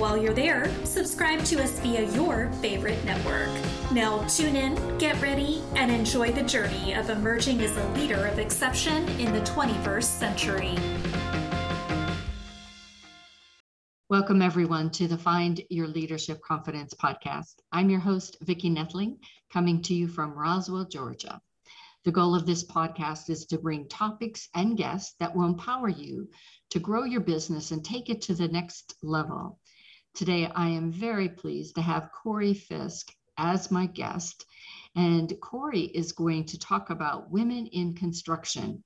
While you're there, subscribe to us via your favorite network. Now, tune in, get ready, and enjoy the journey of emerging as a leader of exception in the 21st century. Welcome, everyone, to the Find Your Leadership Confidence podcast. I'm your host, Vicki Nedling, coming to you from Roswell, Georgia. The goal of this podcast is to bring topics and guests that will empower you to grow your business and take it to the next level. Today, I am very pleased to have Cory Fisk as my guest. And Cory is going to talk about women in construction.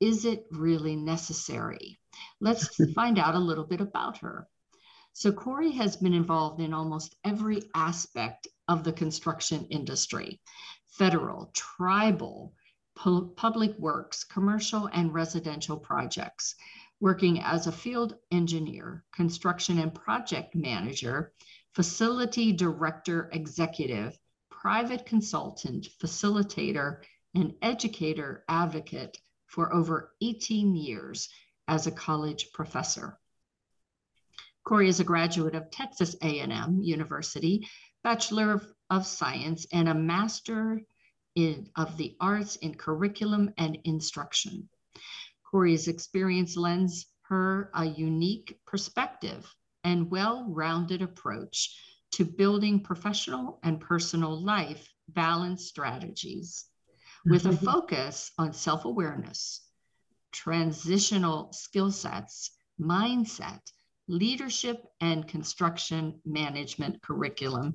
Is it really necessary? Let's find out a little bit about her. So, Cory has been involved in almost every aspect of the construction industry federal, tribal, pu- public works, commercial, and residential projects working as a field engineer, construction and project manager, facility director executive, private consultant, facilitator, and educator advocate for over 18 years as a college professor. Cory is a graduate of Texas A&M University, Bachelor of, of Science, and a Master in, of the Arts in Curriculum and Instruction. Cory's experience lends her a unique perspective and well rounded approach to building professional and personal life balance strategies with a mm-hmm. focus on self awareness, transitional skill sets, mindset, leadership, and construction management curriculum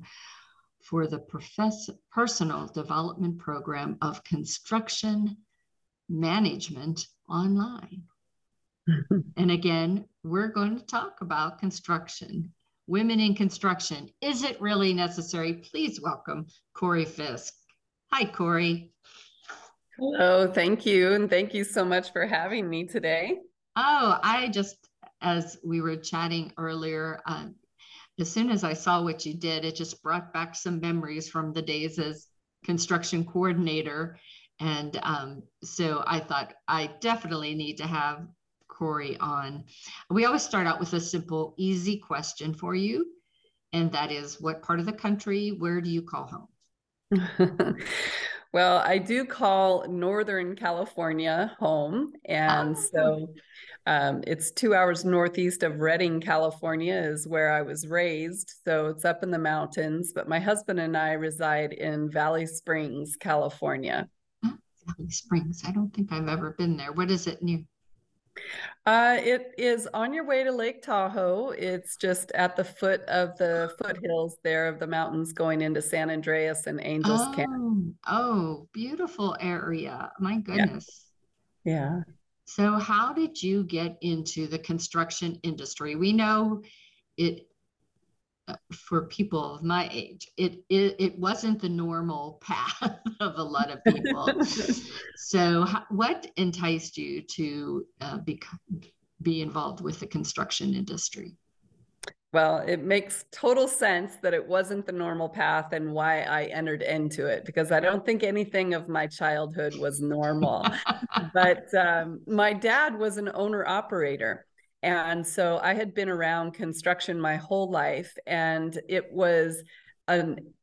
for the profess- personal development program of construction management online. and again, we're going to talk about construction, women in construction. Is it really necessary? Please welcome Cory Fisk. Hi, Cory. Hello, thank you. And thank you so much for having me today. Oh, I just, as we were chatting earlier, uh, as soon as I saw what you did, it just brought back some memories from the days as construction coordinator and um, so I thought I definitely need to have Cory on. We always start out with a simple, easy question for you. And that is what part of the country, where do you call home? well, I do call Northern California home. And oh. so um, it's two hours northeast of Redding, California, is where I was raised. So it's up in the mountains. But my husband and I reside in Valley Springs, California. Valley Springs. I don't think I've ever been there. What is it near? Uh, it is on your way to Lake Tahoe. It's just at the foot of the foothills there of the mountains going into San Andreas and Angels oh, Camp. Oh, beautiful area. My goodness. Yeah. yeah. So, how did you get into the construction industry? We know it for people of my age it, it it wasn't the normal path of a lot of people. So what enticed you to uh, be, be involved with the construction industry? Well it makes total sense that it wasn't the normal path and why i entered into it because i don't think anything of my childhood was normal. But um, my dad was an owner operator and so I had been around construction my whole life, and it was an,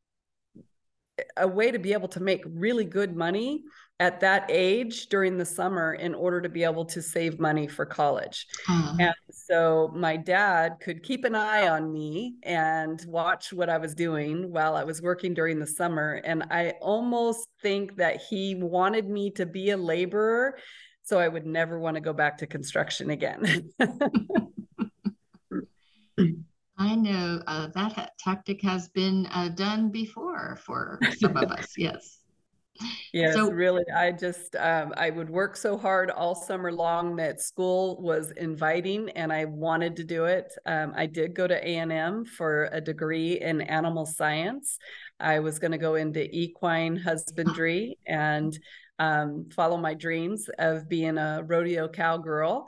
a way to be able to make really good money at that age during the summer in order to be able to save money for college. Uh-huh. And so my dad could keep an eye on me and watch what I was doing while I was working during the summer. And I almost think that he wanted me to be a laborer so I would never want to go back to construction again. I know uh, that ha- tactic has been uh, done before for some of us. Yes. Yes, so, really. I just um, I would work so hard all summer long that school was inviting, and I wanted to do it. Um, I did go to A and M for a degree in animal science. I was going to go into equine husbandry and um, follow my dreams of being a rodeo cowgirl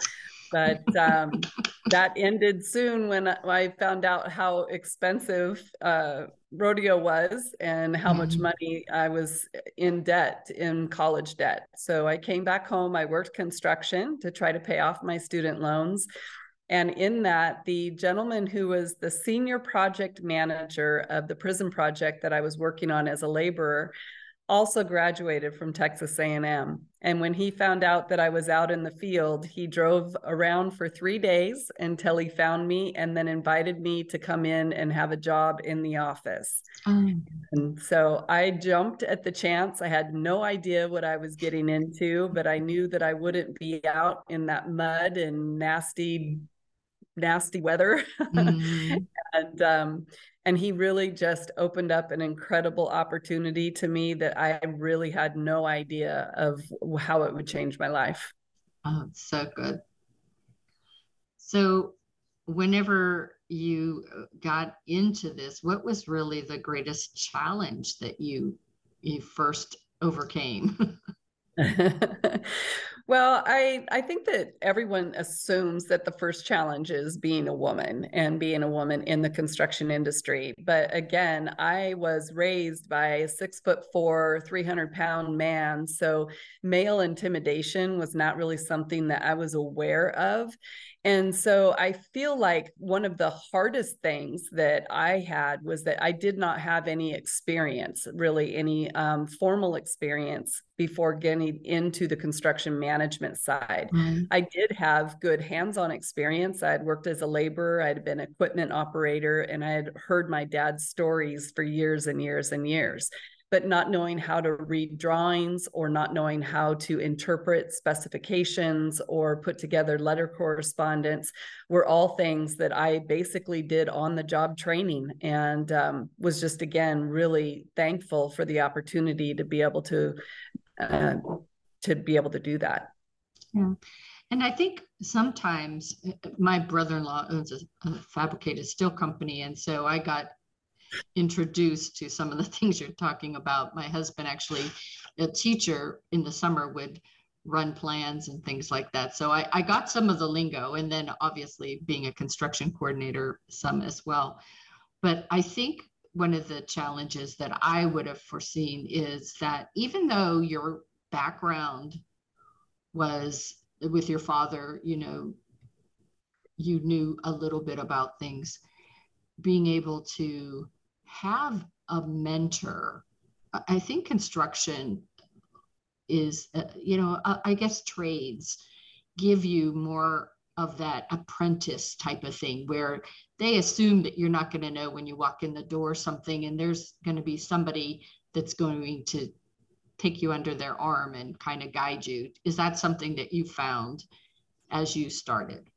but um, that ended soon when I found out how expensive uh, rodeo was and how much mm-hmm. money I was in debt, in college debt. So I came back home. I worked construction to try to pay off my student loans. And in that, the gentleman who was the senior project manager of the prison project that I was working on as a laborer also graduated from Texas A&M. And when he found out that I was out in the field, he drove around for 3 days until he found me and then invited me to come in and have a job in the office. Oh. And so I jumped at the chance. I had no idea what I was getting into, but I knew that I wouldn't be out in that mud and nasty nasty weather mm-hmm. and um and he really just opened up an incredible opportunity to me that I really had no idea of how it would change my life. Oh, it's so good. So, whenever you uh, got into this, what was really the greatest challenge that you you first overcame? Well, I I think that everyone assumes that the first challenge is being a woman and being a woman in the construction industry. But again, I was raised by a six foot four, 300 pound man. So male intimidation was not really something that I was aware of. And so I feel like one of the hardest things that I had was that I did not have any experience, really any um, formal experience before getting into the construction management side. Mm-hmm. I did have good hands on experience. I had worked as a laborer, I had been equipment operator, and I had heard my dad's stories for years and years and years but not knowing how to read drawings or not knowing how to interpret specifications or put together letter correspondence were all things that I basically did on the job training and um, was just, again, really thankful for the opportunity to be able to. Uh, to be able to do that. Yeah. And I think sometimes uh, my brother in law owns a, a, fabricated steel company. And so I got introduced to some of the things you're talking about. My husband actually, a teacher in the summer would run plans and things like that. So I, I got some of the lingo and then obviously being a construction coordinator, some as well. But I think one of the challenges that I would have foreseen is that even though your background was with your father, you know, you knew a little bit about things, being able to have a mentor. I think construction is, uh, you know, uh, I guess trades give you more of that apprentice type of thing where they assume that you're not going to know when you walk in the door something and there's going to be somebody that's going to take you under their arm and kind of guide you. Is that something that you found as you started?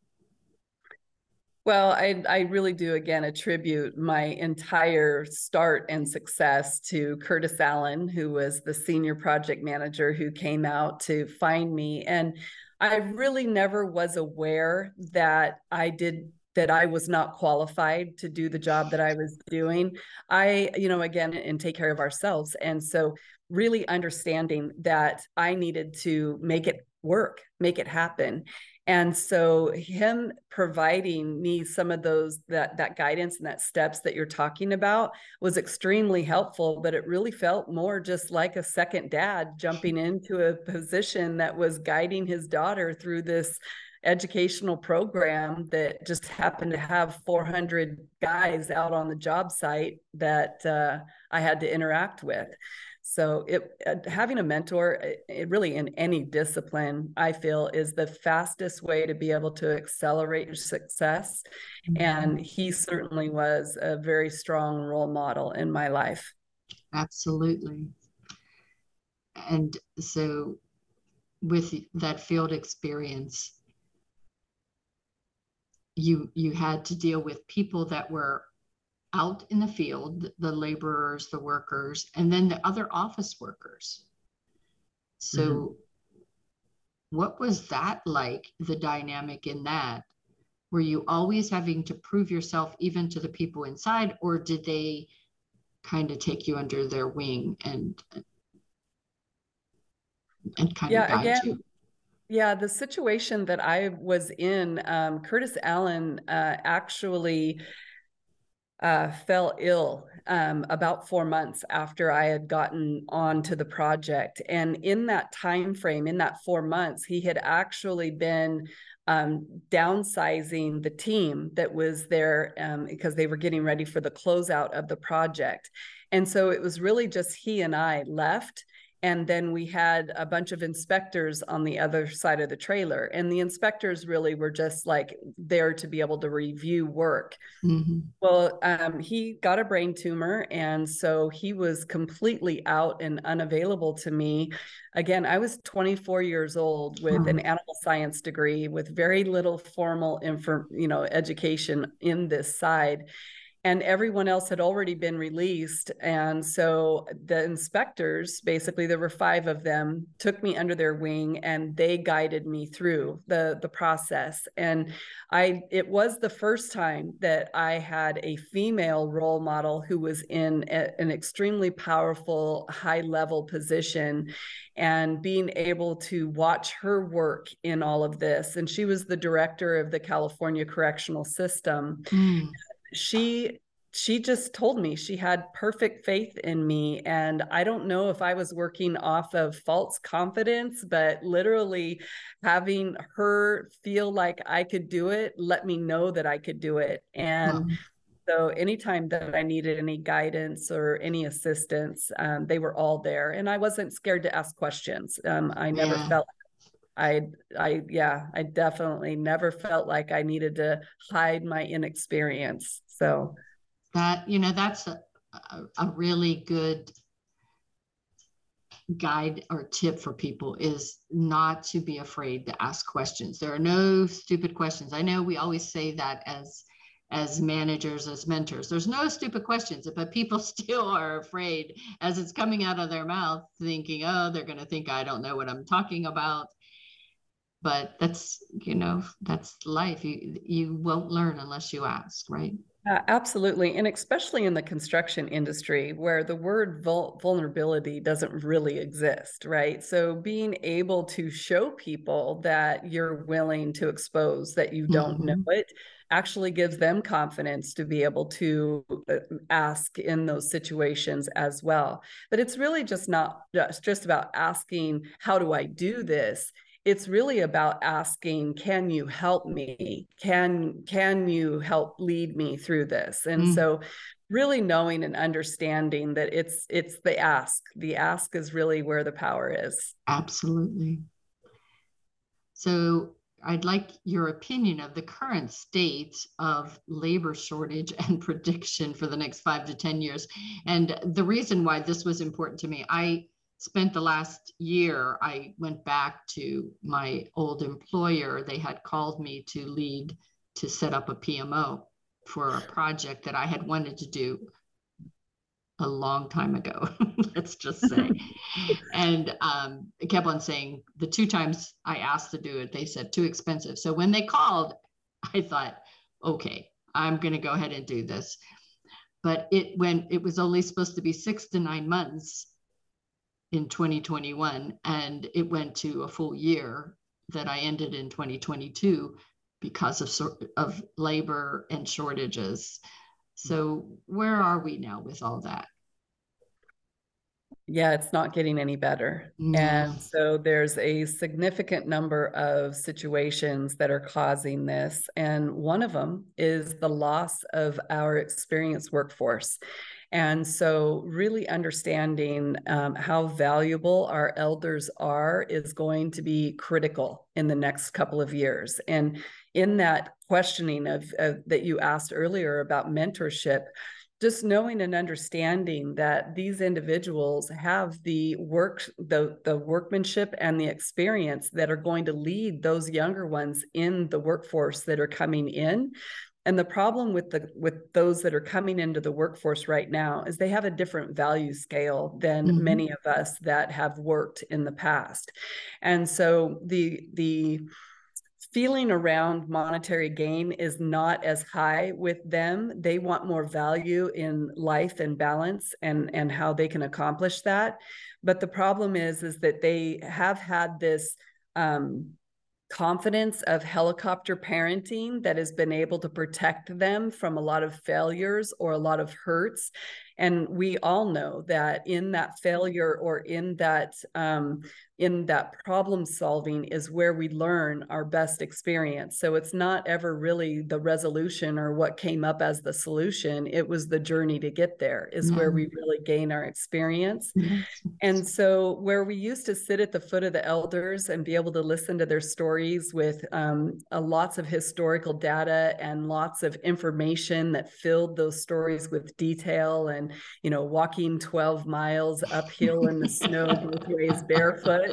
Well, I, I really do again attribute my entire start and success to Curtis Allen, who was the senior project manager who came out to find me. And I really never was aware that I did that I was not qualified to do the job that I was doing. I, you know, again, and take care of ourselves. And so really understanding that I needed to make it work, make it happen and so him providing me some of those that that guidance and that steps that you're talking about was extremely helpful but it really felt more just like a second dad jumping into a position that was guiding his daughter through this educational program that just happened to have 400 guys out on the job site that uh, I had to interact with. So it uh, having a mentor, it, it really in any discipline, I feel is the fastest way to be able to accelerate your success. Mm-hmm. And he certainly was a very strong role model in my life. Absolutely. And so with that field experience, you you had to deal with people that were out in the field, the laborers, the workers, and then the other office workers. So, mm-hmm. what was that like, the dynamic in that? Were you always having to prove yourself even to the people inside, or did they kind of take you under their wing and and kind yeah, of guide again, you? Yeah, the situation that I was in, um, Curtis Allen uh, actually uh, fell ill um, about four months after I had gotten onto the project, and in that time frame, in that four months, he had actually been um, downsizing the team that was there um, because they were getting ready for the closeout of the project, and so it was really just he and I left and then we had a bunch of inspectors on the other side of the trailer. And the inspectors really were just like there to be able to review work. Mm-hmm. well um, he got a brain tumor and so he was completely out and unavailable to me. Again i was 24 years old with an animal science degree with very little formal you know education in this side and everyone else had already been released. And so the inspectors, basically, there were five of them, took me under their wing and they guided me through the, the process. And I it was the first time that I had a female role model who was in a, an extremely powerful, high level position and being able to watch her work in all of this. And she was the director of the California Correctional System. Mm she she just told me she had perfect faith in me. And i don't know if i was working off of false confidence but literally having her feel like i could do it let me know that i could do it. And so anytime that i needed any guidance or any assistance um, they were all there. And i wasn't scared to ask questions. Um, i never yeah. felt I I yeah, I definitely never felt like I needed to hide my inexperience. So that you know that's a, a really good guide or tip for people is not to be afraid to ask questions. There are no stupid questions. I know we always say that as as managers, as mentors. There's no stupid questions, but people still are afraid as it's coming out of their mouth, thinking, oh, they're going to think I don't know what I'm talking about but that's you know that's life. You you won't learn unless you ask right? Uh, absolutely. And especially in the construction industry where the word vul- vulnerability doesn't really exist right? So being able to show people that you're willing to expose that you don't mm-hmm. know it actually gives them confidence to be able to uh, ask in those situations as well. But it's really just not just, just about asking how do i do this it's really about asking can you help me? Can can you help lead me through this? And mm. so really knowing and understanding that it's it's the ask. The ask is really where the power is. Absolutely. So i'd like your opinion of the current state of labor shortage and prediction for the next 5 to 10 years. And the reason why this was important to me i spent the last year, I went back to my old employer. They had called me to lead to set up a PMO for a project that I had wanted to do a long time ago, let's just say. and um, I kept on saying the two times I asked to do it, they said too expensive. So when they called, I thought, okay, I'm going to go ahead and do this. But it when it was only supposed to be six to nine months, in 2021 and it went to a full year that I ended in 2022 because of of labor and shortages. So where are we now with all that? Yeah, it's not getting any better. No. And so there's a significant number of situations that are causing this. And one of them is the loss of our experienced workforce. And so, really understanding um, how valuable our elders are is going to be critical in the next couple of years. And in that questioning of, of that you asked earlier about mentorship, just knowing and understanding that these individuals have the work the the workmanship and the experience that are going to lead those younger ones in the workforce that are coming in and the problem with the with those that are coming into the workforce right now is they have a different value scale than mm-hmm. many of us that have worked in the past. And so the the feeling around monetary gain is not as high with them. They want more value in life and balance and and how they can accomplish that. But the problem is is that they have had this um, confidence of helicopter parenting that has been able to protect them from a lot of failures or a lot of hurts. And we all know that in that failure or in that um, in that problem solving is where we learn our best experience so it's not ever really the resolution or what came up as the solution it was the journey to get there is mm-hmm. where we really gain our experience mm-hmm. and so where we used to sit at the foot of the elders and be able to listen to their stories with um, lots of historical data and lots of information that filled those stories with detail and and you know walking 12 miles uphill in the snow both ways barefoot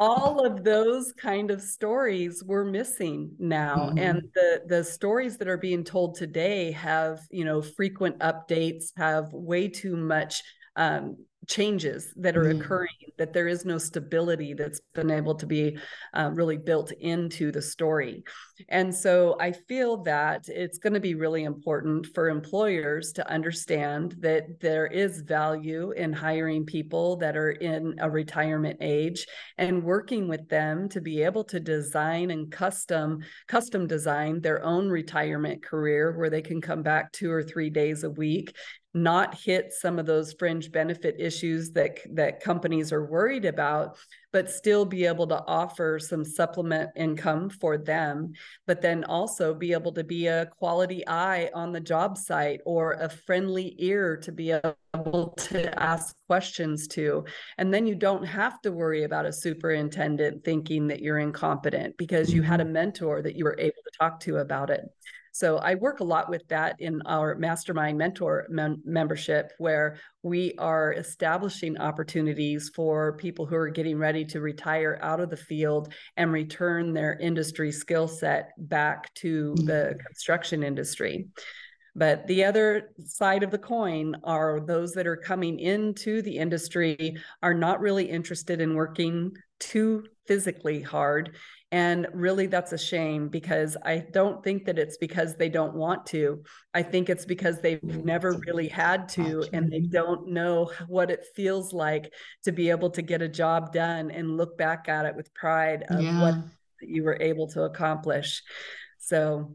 all of those kind of stories we're missing now mm-hmm. and the the stories that are being told today have you know frequent updates have way too much um, changes that are mm. occurring that there is no stability that's been able to be uh, really built into the story and so i feel that it's going to be really important for employers to understand that there is value in hiring people that are in a retirement age and working with them to be able to design and custom custom design their own retirement career where they can come back two or three days a week not hit some of those fringe benefit issues that that companies are worried about but still be able to offer some supplement income for them but then also be able to be a quality eye on the job site or a friendly ear to be able to ask questions to and then you don't have to worry about a superintendent thinking that you're incompetent because you had a mm-hmm. mentor that you were able to talk to about it so I work a lot with that in our mastermind mentor mem- membership, where we are establishing opportunities for people who are getting ready to retire out of the field and return their industry skill set back to mm-hmm. the construction industry. But the other side of the coin are those that are coming into the industry are not really interested in working too physically hard and really, that's a shame because I don't think that it's because they don't want to. I think it's because they've never really had to and they don't know what it feels like to be able to get a job done and look back at it with pride of yeah. what you were able to accomplish. So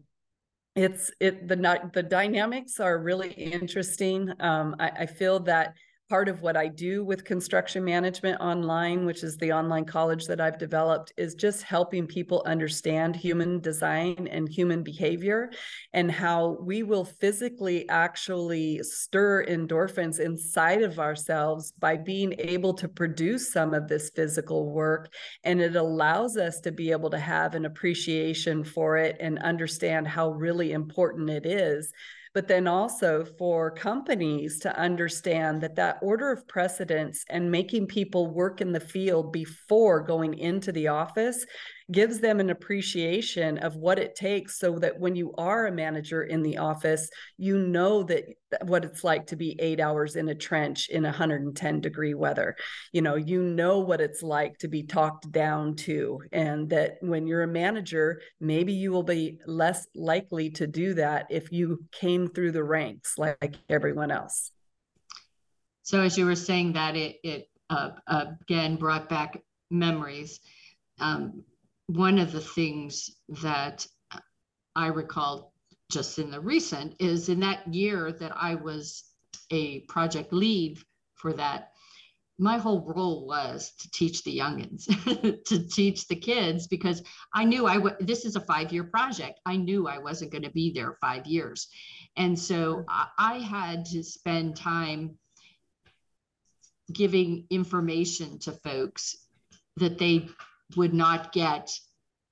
it's it the not the dynamics are really interesting. Um, I, I feel that part of what I do with construction management online, which is the online college that I've developed, is just helping people understand human design and human behavior and how we will physically actually stir endorphins inside of ourselves by being able to produce some of this physical work. And it allows us to be able to have an appreciation for it and understand how really important it is but then also for companies to understand that that order of precedence and making people work in the field before going into the office gives them an appreciation of what it takes so that when you are a manager in the office you know that what it's like to be 8 hours in a trench in 110 degree weather. You know you know what it's like to be talked down to and that when you're a manager maybe you will be less likely to do that if you came through the ranks like everyone else. So as you were saying that it it uh, again brought back memories. Um, one of the things that I recall just in the recent is in that year that I was a project lead for that. My whole role was to teach the youngins, to teach the kids, because I knew I. This is a five-year project. I knew I wasn't going to be there five years, and so I, I had to spend time giving information to folks that they would not get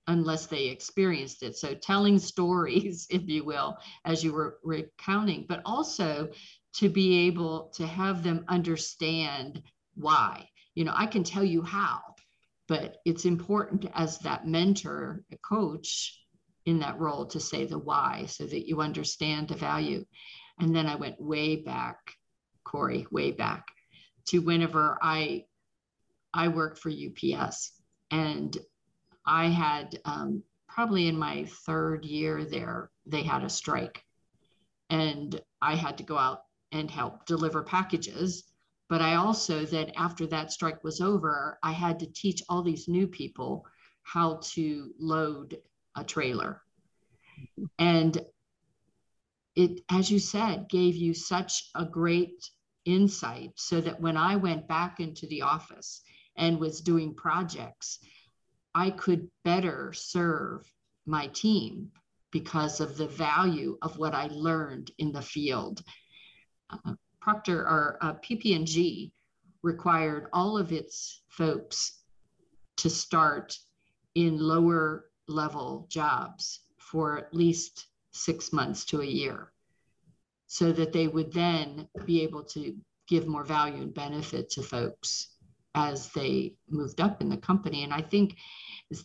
unless they experienced it. So telling stories, if you will, as you were recounting, but also to be able to have them understand why. You know, I can tell you how, but it's important as that mentor, a coach, in that role to say the why so that you understand the value. And then I went way back, Cory, way back to whenever I I worked for UPS and I had um, probably in my third year there, they had a strike. And I had to go out and help deliver packages. But I also, then after that strike was over, I had to teach all these new people how to load a trailer. And it, as you said, gave you such a great insight so that when I went back into the office and was doing projects, I could better serve my team because of the value of what I learned in the field. Uh, or uh, PP&G required all of its folks to start in lower level jobs for at least six months to a year so that they would then be able to give more value and benefit to folks as they moved up in the company. And I think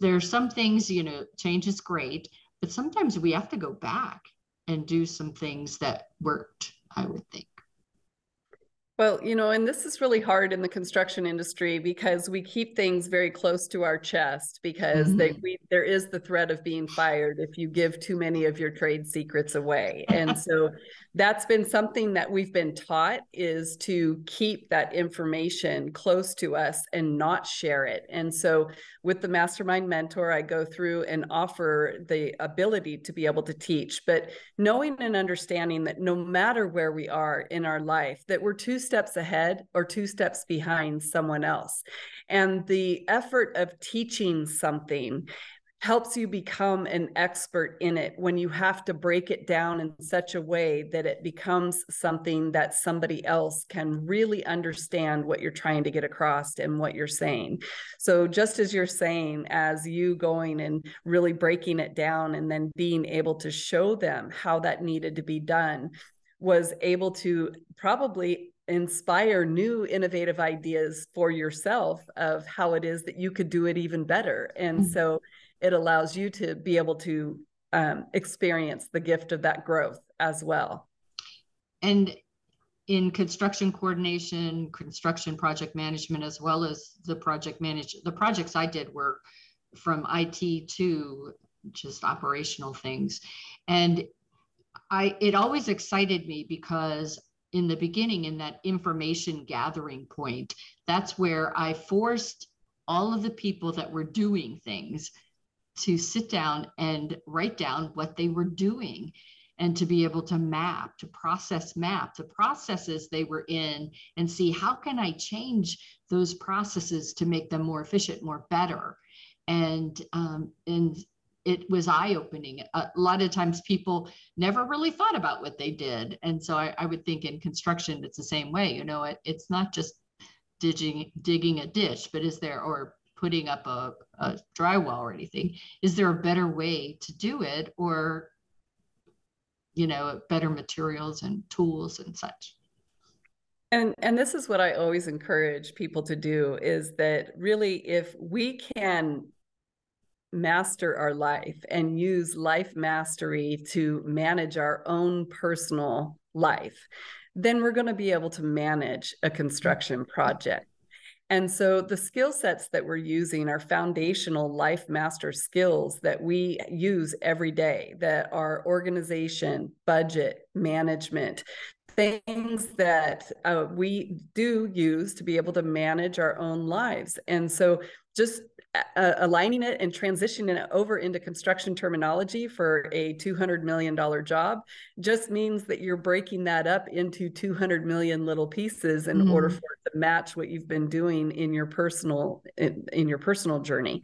there are some things, you know, change is great, but sometimes we have to go back and do some things that worked, I would think. Well, you know, and this is really hard in the construction industry because we keep things very close to our chest because mm-hmm. they, we, there is the threat of being fired if you give too many of your trade secrets away. And so that's been something that we've been taught is to keep that information close to us and not share it. And so with the mastermind mentor, I go through and offer the ability to be able to teach, but knowing and understanding that no matter where we are in our life, that we're too steps ahead or two steps behind someone else. And the effort of teaching something helps you become an expert in it when you have to break it down in such a way that it becomes something that somebody else can really understand what you're trying to get across and what you're saying. So, just as you're saying, as you going and really breaking it down and then being able to show them how that needed to be done was able to probably inspire new innovative ideas for yourself of how it is that you could do it even better. And mm-hmm. so it allows you to be able to um, experience the gift of that growth as well. And in construction coordination construction project management as well as the project manage the projects i did were from it to just operational things. And i it always excited me because in the beginning in that information gathering point. That's where i forced all of the people that were doing things to sit down and write down what they were doing and to be able to map to process map the processes they were in and see how can i change those processes to make them more efficient more better. And um, and it was eye opening. A lot of times people never really thought about what they did. And so I, I would think in construction, it's the same way. You know, it, it's not just digging, digging a ditch, but is there, or putting up a, a drywall or anything, is there a better way to do it or, you know, better materials and tools and such? And and this is what I always encourage people to do is that really if we can master our life and use life mastery to manage our own personal life, then we're going to be able to manage a construction project. And so the skill sets that we're using are foundational life master skills that we use every day that are organization, budget, management, things that uh, we do use to be able to manage our own lives. And so just uh, aligning it and transitioning it over into construction terminology for a $200 million job just means that you're breaking that up into 200 million little pieces in mm-hmm. order for it to match what you've been doing in your personal in, in your personal journey.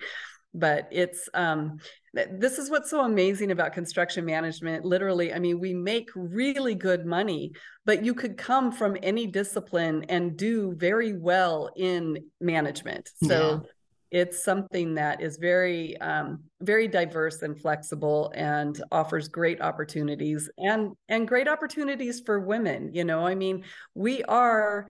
But it's um, this is what's so amazing about construction management. Literally i mean we make really good money but you could come from any discipline and do very well in management. So yeah it's something that is very um, very diverse and flexible and offers great opportunities and and great opportunities for women you know? I mean we are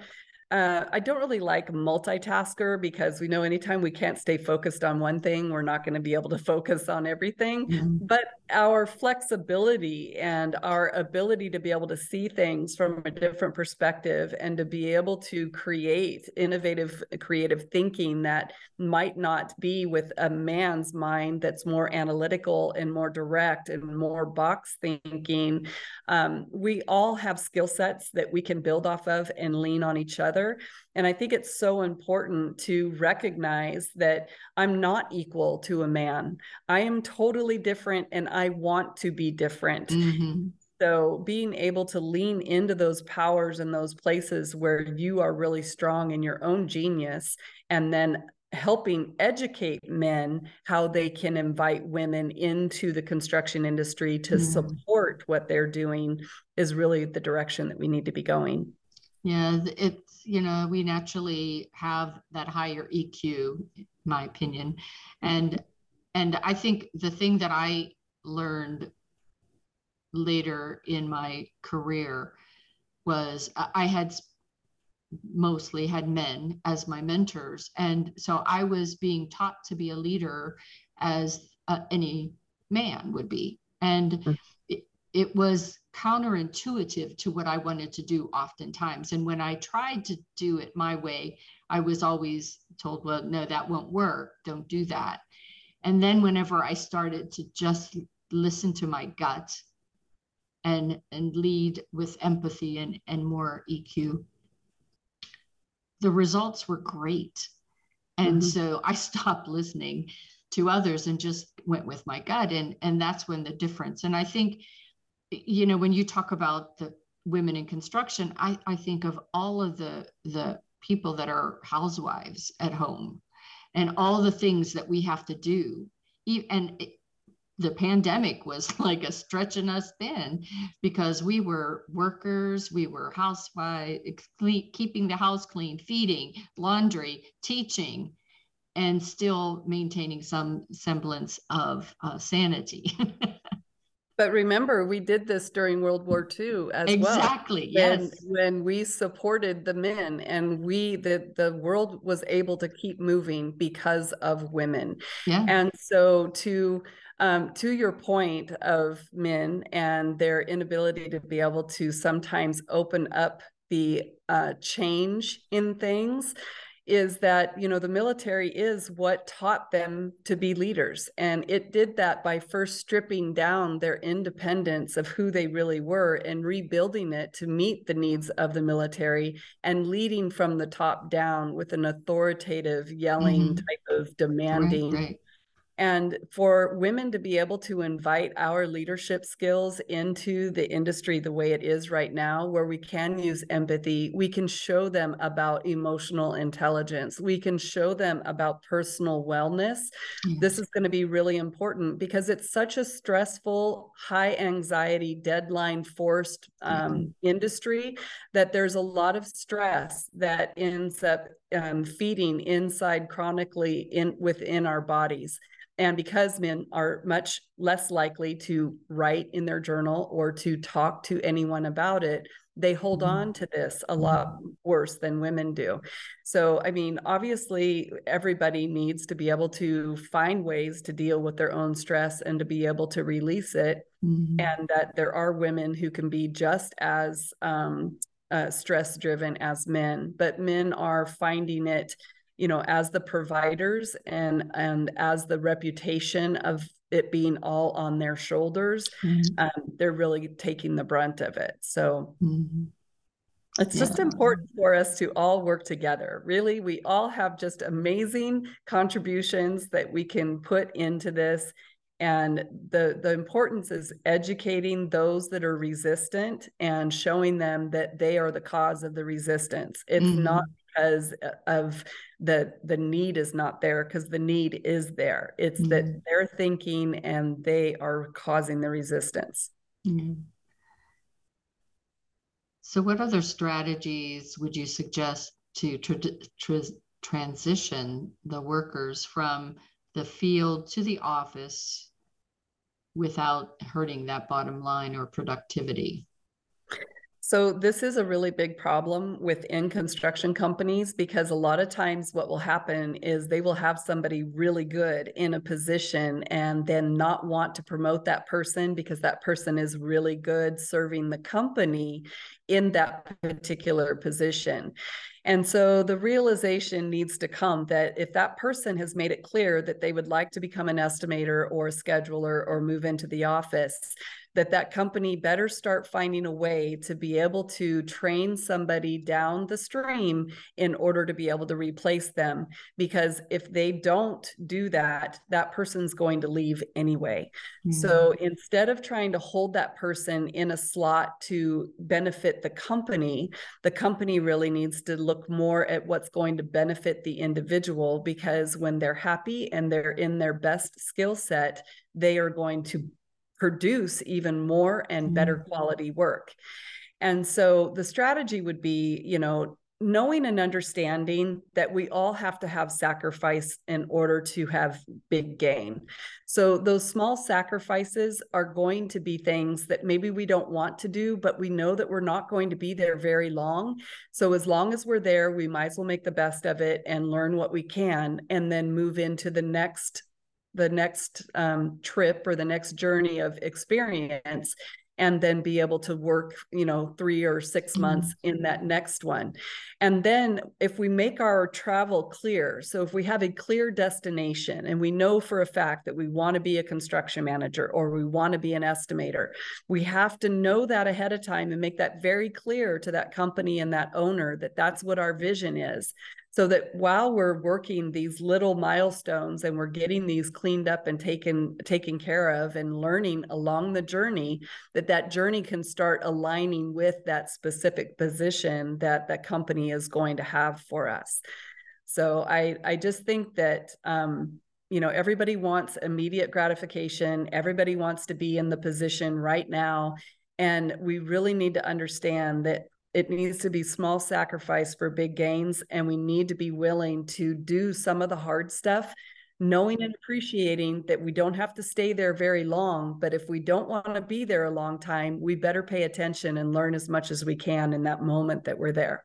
uh, I don't really like multitasker because we know anytime we can't stay focused on one thing, we're not going to be able to focus on everything. Mm-hmm. But our flexibility and our ability to be able to see things from a different perspective and to be able to create innovative, creative thinking that might not be with a man's mind that's more analytical and more direct and more box thinking. Um, we all have skill sets that we can build off of and lean on each other. And I think it's so important to recognize that I'm not equal to a man. I am totally different and I want to be different. Mm-hmm. So, being able to lean into those powers and those places where you are really strong in your own genius, and then helping educate men how they can invite women into the construction industry to mm-hmm. support what they're doing is really the direction that we need to be going. Yeah, it's, you know, we naturally have that higher EQ, in my opinion. And and I think the thing that I learned later in my career was I had mostly had men as my mentors. And so I was being taught to be a leader as uh, any man would be. And mm. it, it was counterintuitive to what I wanted to do oftentimes. And when I tried to do it my way, I was always told, well, no, that won't work. Don't do that. And then whenever I started to just listen to my gut and and lead with empathy and, and more EQ, the results were great. And mm-hmm. so I stopped listening to others and just went with my gut. And and that's when the difference. And I think you know, when you talk about the women in construction, I, I think of all of the the people that are housewives at home and all the things that we have to do. And the pandemic was like a stretching us thin because we were workers, we were housewives, keeping the house clean, feeding, laundry, teaching, and still maintaining some semblance of uh, sanity. But remember, we did this during World War II as exactly, well. Exactly. Yes. When we supported the men and we the the world was able to keep moving because of women. Yeah. And so to um, to your point of men and their inability to be able to sometimes open up the uh, change in things is that you know the military is what taught them to be leaders and it did that by first stripping down their independence of who they really were and rebuilding it to meet the needs of the military and leading from the top down with an authoritative yelling mm-hmm. type of demanding right, right and for women to be able to invite our leadership skills into the industry the way it is right now where we can use empathy we can show them about emotional intelligence we can show them about personal wellness yes. this is going to be really important because it's such a stressful high anxiety deadline forced um, mm-hmm. industry that there's a lot of stress that ends up um, feeding inside chronically in within our bodies and because men are much less likely to write in their journal or to talk to anyone about it, they hold mm-hmm. on to this a lot worse than women do. So, I mean, obviously, everybody needs to be able to find ways to deal with their own stress and to be able to release it. Mm-hmm. And that there are women who can be just as um, uh, stress driven as men, but men are finding it you know as the providers and and as the reputation of it being all on their shoulders mm-hmm. um, they're really taking the brunt of it so mm-hmm. it's yeah. just important for us to all work together really we all have just amazing contributions that we can put into this and the the importance is educating those that are resistant and showing them that they are the cause of the resistance it's mm-hmm. not because of the the need is not there because the need is there it's mm-hmm. that they're thinking and they are causing the resistance mm-hmm. so what other strategies would you suggest to tra- tra- transition the workers from the field to the office without hurting that bottom line or productivity So this is a really big problem within construction companies because a lot of times what will happen is they will have somebody really good in a position and then not want to promote that person because that person is really good serving the company in that particular position. And so the realization needs to come that if that person has made it clear that they would like to become an estimator or a scheduler or move into the office, that that company better start finding a way to be able to train somebody down the stream in order to be able to replace them because if they don't do that that person's going to leave anyway mm-hmm. so instead of trying to hold that person in a slot to benefit the company the company really needs to look more at what's going to benefit the individual because when they're happy and they're in their best skill set they are going to produce even more and better mm-hmm. quality work. And so the strategy would be, you know, knowing and understanding that we all have to have sacrifice in order to have big gain. So those small sacrifices are going to be things that maybe we don't want to do, but we know that we're not going to be there very long. So as long as we're there, we might as well make the best of it and learn what we can and then move into the next the next um, trip or the next journey of experience and then be able to work you know three or six months mm-hmm. in that next one and then if we make our travel clear so if we have a clear destination and we know for a fact that we want to be a construction manager or we want to be an estimator we have to know that ahead of time and make that very clear to that company and that owner that that's what our vision is so that while we're working these little milestones and we're getting these cleaned up and taken taken care of and learning along the journey that that journey can start aligning with that specific position that that company is going to have for us. So i i just think that um, you know everybody wants immediate gratification. Everybody wants to be in the position right now. And we really need to understand that it needs to be small sacrifice for big gains and we need to be willing to do some of the hard stuff knowing and appreciating that we don't have to stay there very long but if we don't want to be there a long time we better pay attention and learn as much as we can in that moment that we're there.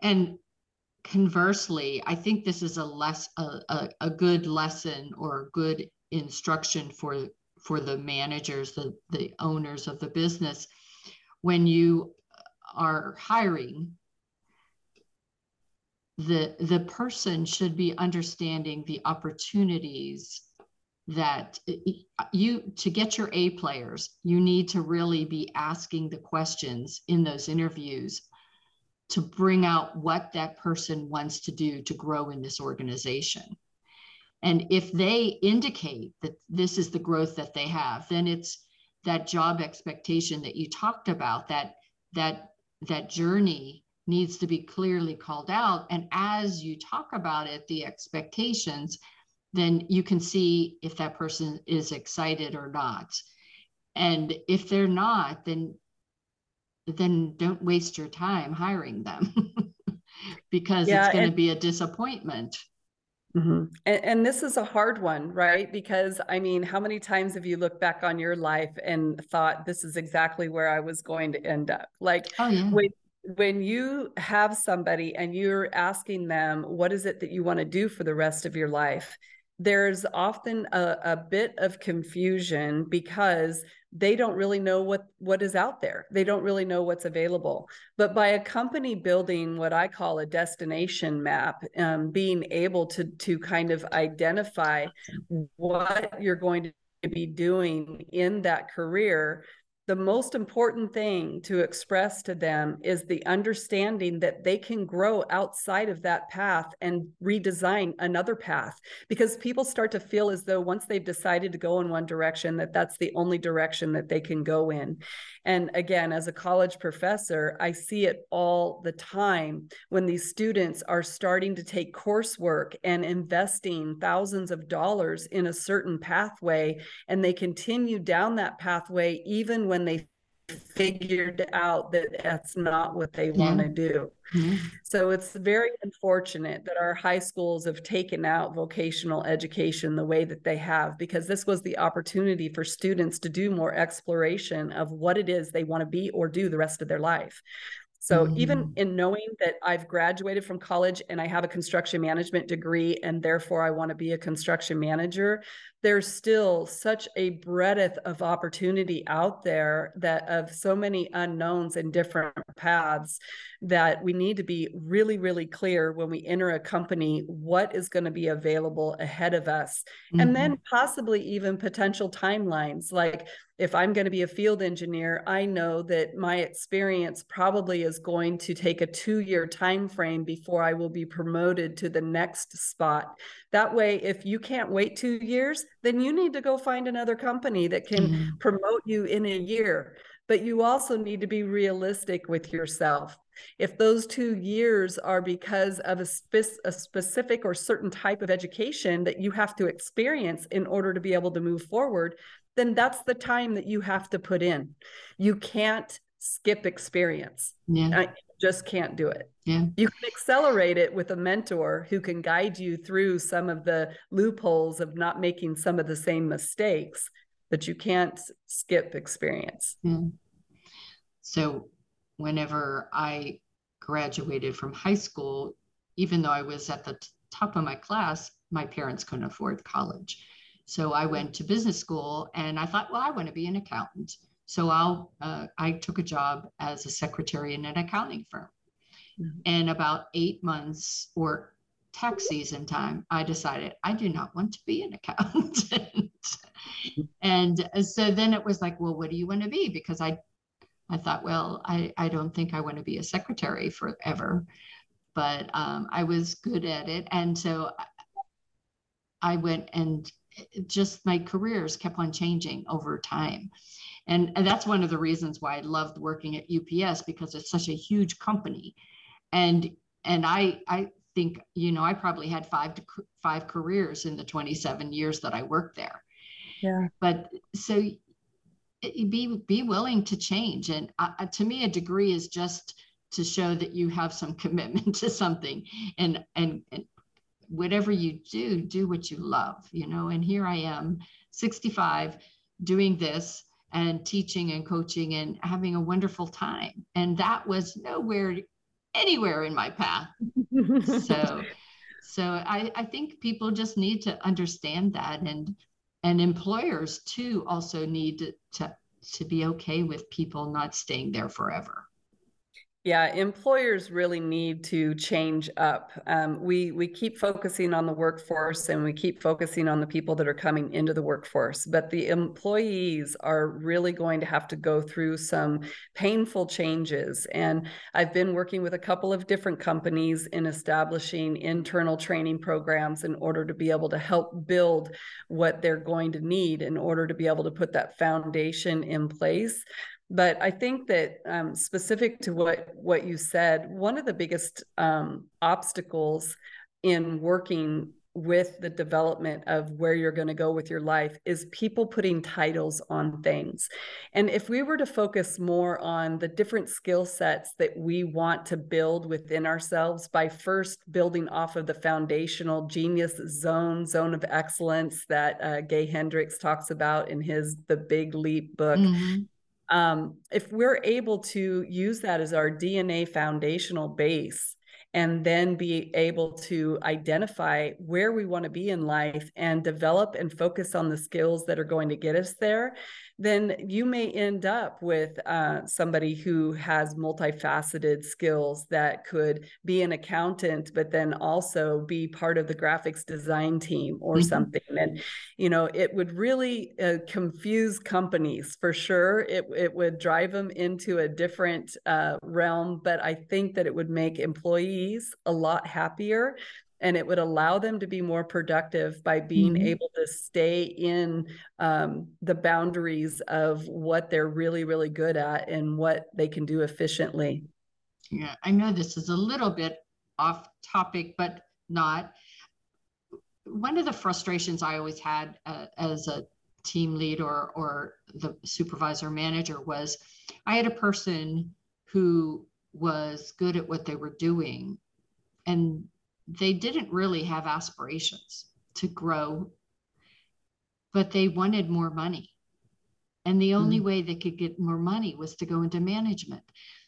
And conversely i think this is a less a, a, a good lesson or good instruction for for the managers the the owners of the business when you are hiring the the person should be understanding the opportunities that you to get your a players you need to really be asking the questions in those interviews to bring out what that person wants to do to grow in this organization. And if they indicate that this is the growth that they have then it's that job expectation that you talked about that that that journey needs to be clearly called out. And as you talk about it the expectations then you can see if that person is excited or not. And if they're not then then don't waste your time hiring them because yeah, it's going to be a disappointment Mm-hmm. And, and, this is a hard one, right? Because I mean, how many times have you looked back on your life and thought this is exactly where I was going to end up? Like oh, yeah. when when you have somebody and you're asking them, what is it that you want to do for the rest of your life? There's often a, a bit of confusion because they don't really know what what is out there. They don't really know what's available. But by a company building what i call a destination map um, being able to to kind of identify what you're going to be doing in that career the most important thing to express to them is the understanding that they can grow outside of that path and redesign another path. Because people start to feel as though once they've decided to go in one direction that that's the only direction that they can go in. And again as a college professor i see it all the time when these students are starting to take coursework and investing thousands of dollars in a certain pathway and they continue down that pathway even when they figured out that that's not what they want to do. So it's very unfortunate that our high schools have taken out vocational education the way that they have, because this was the opportunity for students to do more exploration of what it is they want to be or do the rest of their life. So mm. even in knowing that I've graduated from college and I have a construction management degree and therefore I want to be a construction manager, there's still such a breadth of opportunity out there that of so many unknowns and different paths that we need to be really really clear when we enter a company what is going to be available ahead of us mm-hmm. and then possibly even potential timelines like if I'm going to be a field engineer, I know that my experience probably is going to take a two-year time frame before I will be promoted to the next spot. That way, if you can't wait two years, then you need to go find another company that can mm-hmm. promote you in a year. But you also need to be realistic with yourself. If those two years are because of a, spe- a specific or certain type of education that you have to experience in order to be able to move forward, then that's the time that you have to put in. You can't skip experience. Yeah. I just can't do it. Yeah. You can accelerate it with a mentor who can guide you through some of the loopholes of not making some of the same mistakes, but you can't skip experience. Yeah. So whenever I graduated from high school, even though I was at the t- top of my class, my parents couldn't afford college. So I went to business school and I thought, well, I want to be an accountant. So I'll, uh, I took a job as a secretary in an accounting firm. Mm-hmm. And about eight months or tax season time, I decided I do not want to be an accountant. and so then it was like, well, what do you want to be? Because I, I thought, well, I, I don't think I want to be a secretary forever, but um, I was good at it. And so I went and just my careers kept on changing over time. And, and that's one of the reasons why I loved working at UPS because it's such a huge company. And and I I think, you know, I probably had five to five careers in the 27 years that I worked there. Yeah. But so be be willing to change and uh, to me a degree is just to show that you have some commitment to something and and, and whatever you do, do what you love, you know. And here I am, 65, doing this and teaching and coaching and having a wonderful time. And that was nowhere, anywhere in my path. so, so I, I think people just need to understand that, and and employers too also need to, to to be okay with people not staying there forever. Yeah, employers really need to change up. Um, we we keep focusing on the workforce and we keep focusing on the people that are coming into the workforce, but the employees are really going to have to go through some painful changes. And I've been working with a couple of different companies in establishing internal training programs in order to be able to help build what they're going to need in order to be able to put that foundation in place but I think that um, specific to what what you said, one of the biggest um, obstacles in working with the development of where you're going to go with your life is people putting titles on things. And if we were to focus more on the different skill sets that we want to build within ourselves by first building off of the foundational genius zone, zone of excellence that uh, Gay Hendricks talks about in his The Big Leap book. Mm-hmm um, if we're able to use that as our DNA foundational base and then be able to identify where we want to be in life and develop and focus on the skills that are going to get us there, then you may end up with uh, somebody who has multifaceted skills that could be an accountant, but then also be part of the graphics design team or mm-hmm. something. And, you know, it would really uh, confuse companies for sure. It, it would drive them into a different uh, realm, but I think that it would make employees a lot happier and it would allow them to be more productive by being mm-hmm. able to stay in um, the boundaries of what they're really really good at and what they can do efficiently yeah i know this is a little bit off topic but not one of the frustrations i always had uh, as a team lead or or the supervisor manager was I had a person who was good at what they were doing and they didn't really have aspirations to grow but they wanted more money and the only mm-hmm. way they could get more money was to go into management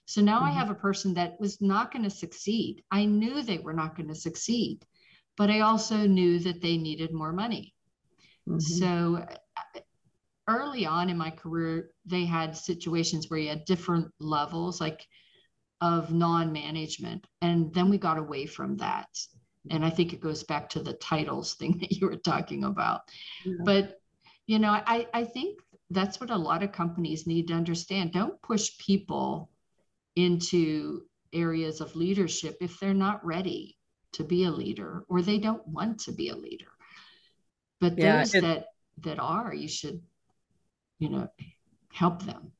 so now mm-hmm. I have a person that was not going to succeed. I knew they were not going to succeed, but I also knew that they needed more money. Mm-hmm. So uh, early on in my career, they had situations where you had different levels, like of non management. And then we got away from that. And I think it goes back to the titles thing that you were talking about. Yeah. But, you know, I, I think that's what a lot of companies need to understand. Don't push people into areas of leadership if they're not ready to be a leader or they don't want to be a leader but yeah, those it, that that are you should you know help them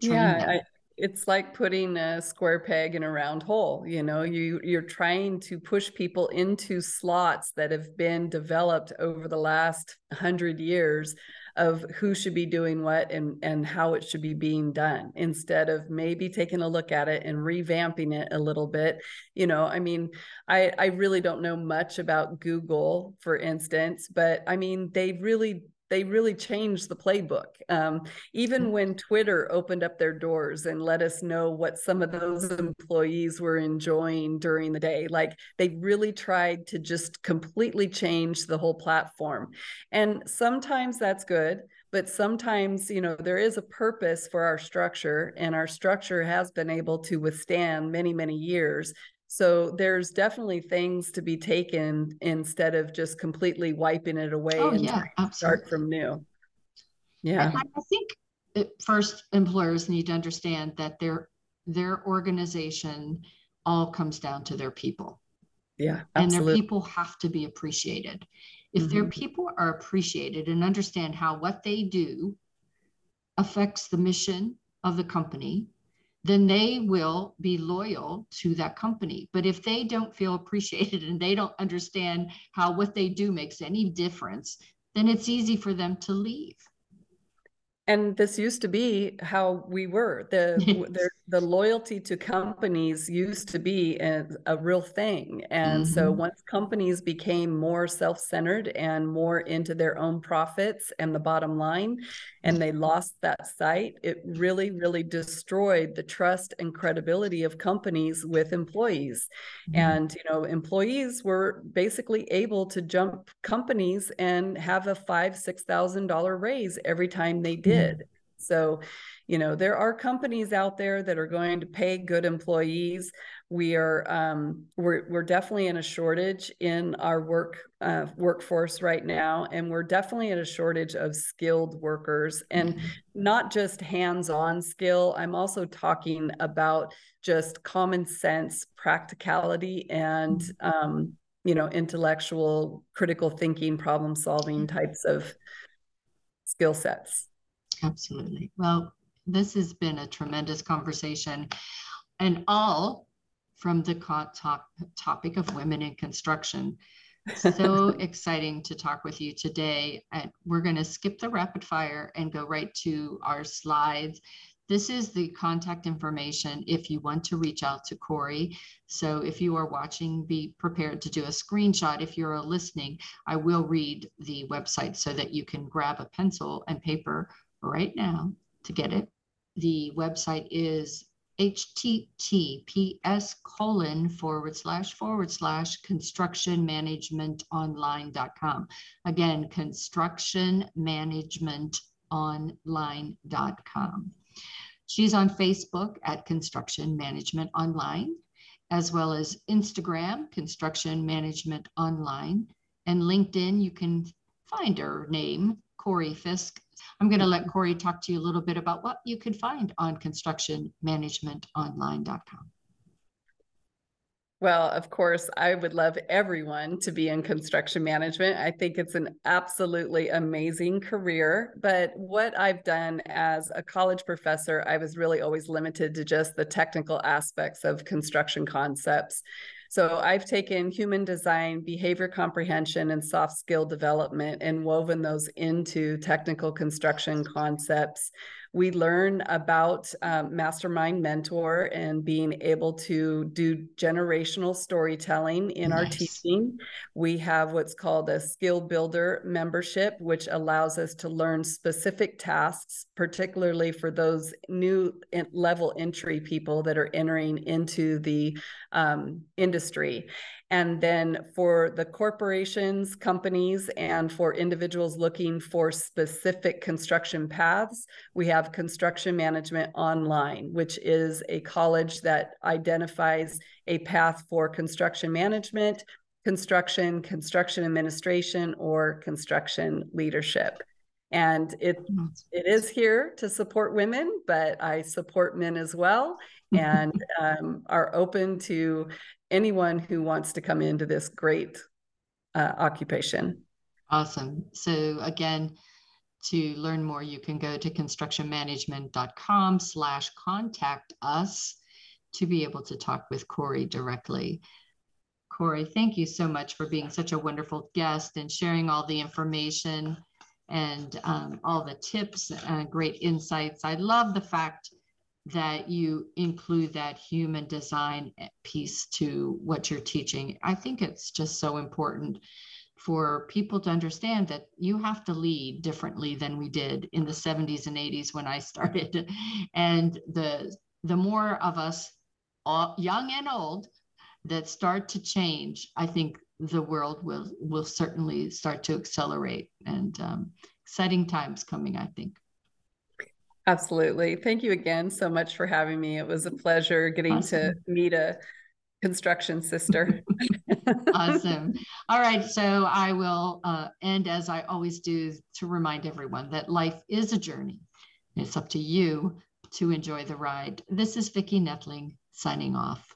yeah them. I, it's like putting a square peg in a round hole you know you you're trying to push people into slots that have been developed over the last 100 years of who should be doing what and and how it should be being done instead of maybe taking a look at it and revamping it a little bit. You know i mean i i really don't know much about google for instance but i mean they really they really changed the playbook. Um, even mm. when Twitter opened up their doors and let us know what some of those employees were enjoying during the day, like they really tried to just completely change the whole platform. And sometimes that's good, but sometimes, you know, there is a purpose for our structure, and our structure has been able to withstand many, many years so there's definitely things to be taken instead of just completely wiping it away oh, and yeah, start from new. Yeah. I, I think first employers need to understand that their their organization all comes down to their people. Yeah. Absolutely. And their people have to be appreciated. If mm-hmm. their people are appreciated and understand how what they do affects the mission of the company then they will be loyal to that company. But if they don't feel appreciated and they don't understand how what they do makes any difference, then it's easy for them to leave and this used to be how we were the the, the loyalty to companies used to be a, a real thing and mm-hmm. so once companies became more self-centered and more into their own profits and the bottom line and they lost that sight it really really destroyed the trust and credibility of companies with employees mm-hmm. and you know employees were basically able to jump companies and have a five six thousand dollar raise every time they did did. So, you know, there are companies out there that are going to pay good employees. We are um, we're we're definitely in a shortage in our work uh, workforce right now, and we're definitely in a shortage of skilled workers, and mm-hmm. not just hands-on skill. I'm also talking about just common sense, practicality, and mm-hmm. um, you know, intellectual, critical thinking, problem solving mm-hmm. types of skill sets. Absolutely. Well, this has been a tremendous conversation, and all from the top, topic of women in construction. So exciting to talk with you today. And we're going to skip the rapid fire and go right to our slides. This is the contact information if you want to reach out to Cory. So if you are watching, be prepared to do a screenshot. If you're listening, I will read the website so that you can grab a pencil and paper right now to get it. The website is https colon forward slash forward slash constructionmanagementonline.com. Again, constructionmanagementonline.com. She's on Facebook at Construction Management Online, as well as Instagram, Construction Management Online, and LinkedIn. You can find her name, Cory Fisk, I'm going to let mm-hmm. Cory talk to you a little bit about what you can find on constructionmanagementonline.com. Well, of course, I would love everyone to be in construction management. I think it's an absolutely amazing career. But what I've done as a college professor, I was really always limited to just the technical aspects of construction concepts. So I've taken human design, behavior comprehension, and soft skill development and woven those into technical construction concepts we learn about um, Mastermind Mentor and being able to do generational storytelling in nice. our teaching. We have what's called a Skill Builder membership, which allows us to learn specific tasks, particularly for those new level entry people that are entering into the um, industry. And then for the corporations, companies, and for individuals looking for specific construction paths, we have Construction Management Online, which is a college that identifies a path for construction management, construction, construction administration, or construction leadership. And it it is here to support women but i support men as well. And um, are open to anyone who wants to come into this great uh, occupation. Awesome. So again, to learn more, you can go to constructionmanagement.com slash contact us to be able to talk with Cory directly. Cory, thank you so much for being such a wonderful guest and sharing all the information and um, all the tips and great insights. I love the fact that you include that human design piece to what you're teaching. I think it's just so important for people to understand that you have to lead differently than we did in the 70s and 80s when I started. and the the more of us, all, young and old, that start to change, I think the world will will certainly start to accelerate and um, exciting times coming. I think. Absolutely. Thank you again so much for having me. It was a pleasure getting awesome. to meet a construction sister. awesome. All right. So I will uh, end as I always do to remind everyone that life is a journey. It's up to you to enjoy the ride. This is Vicki Netling signing off.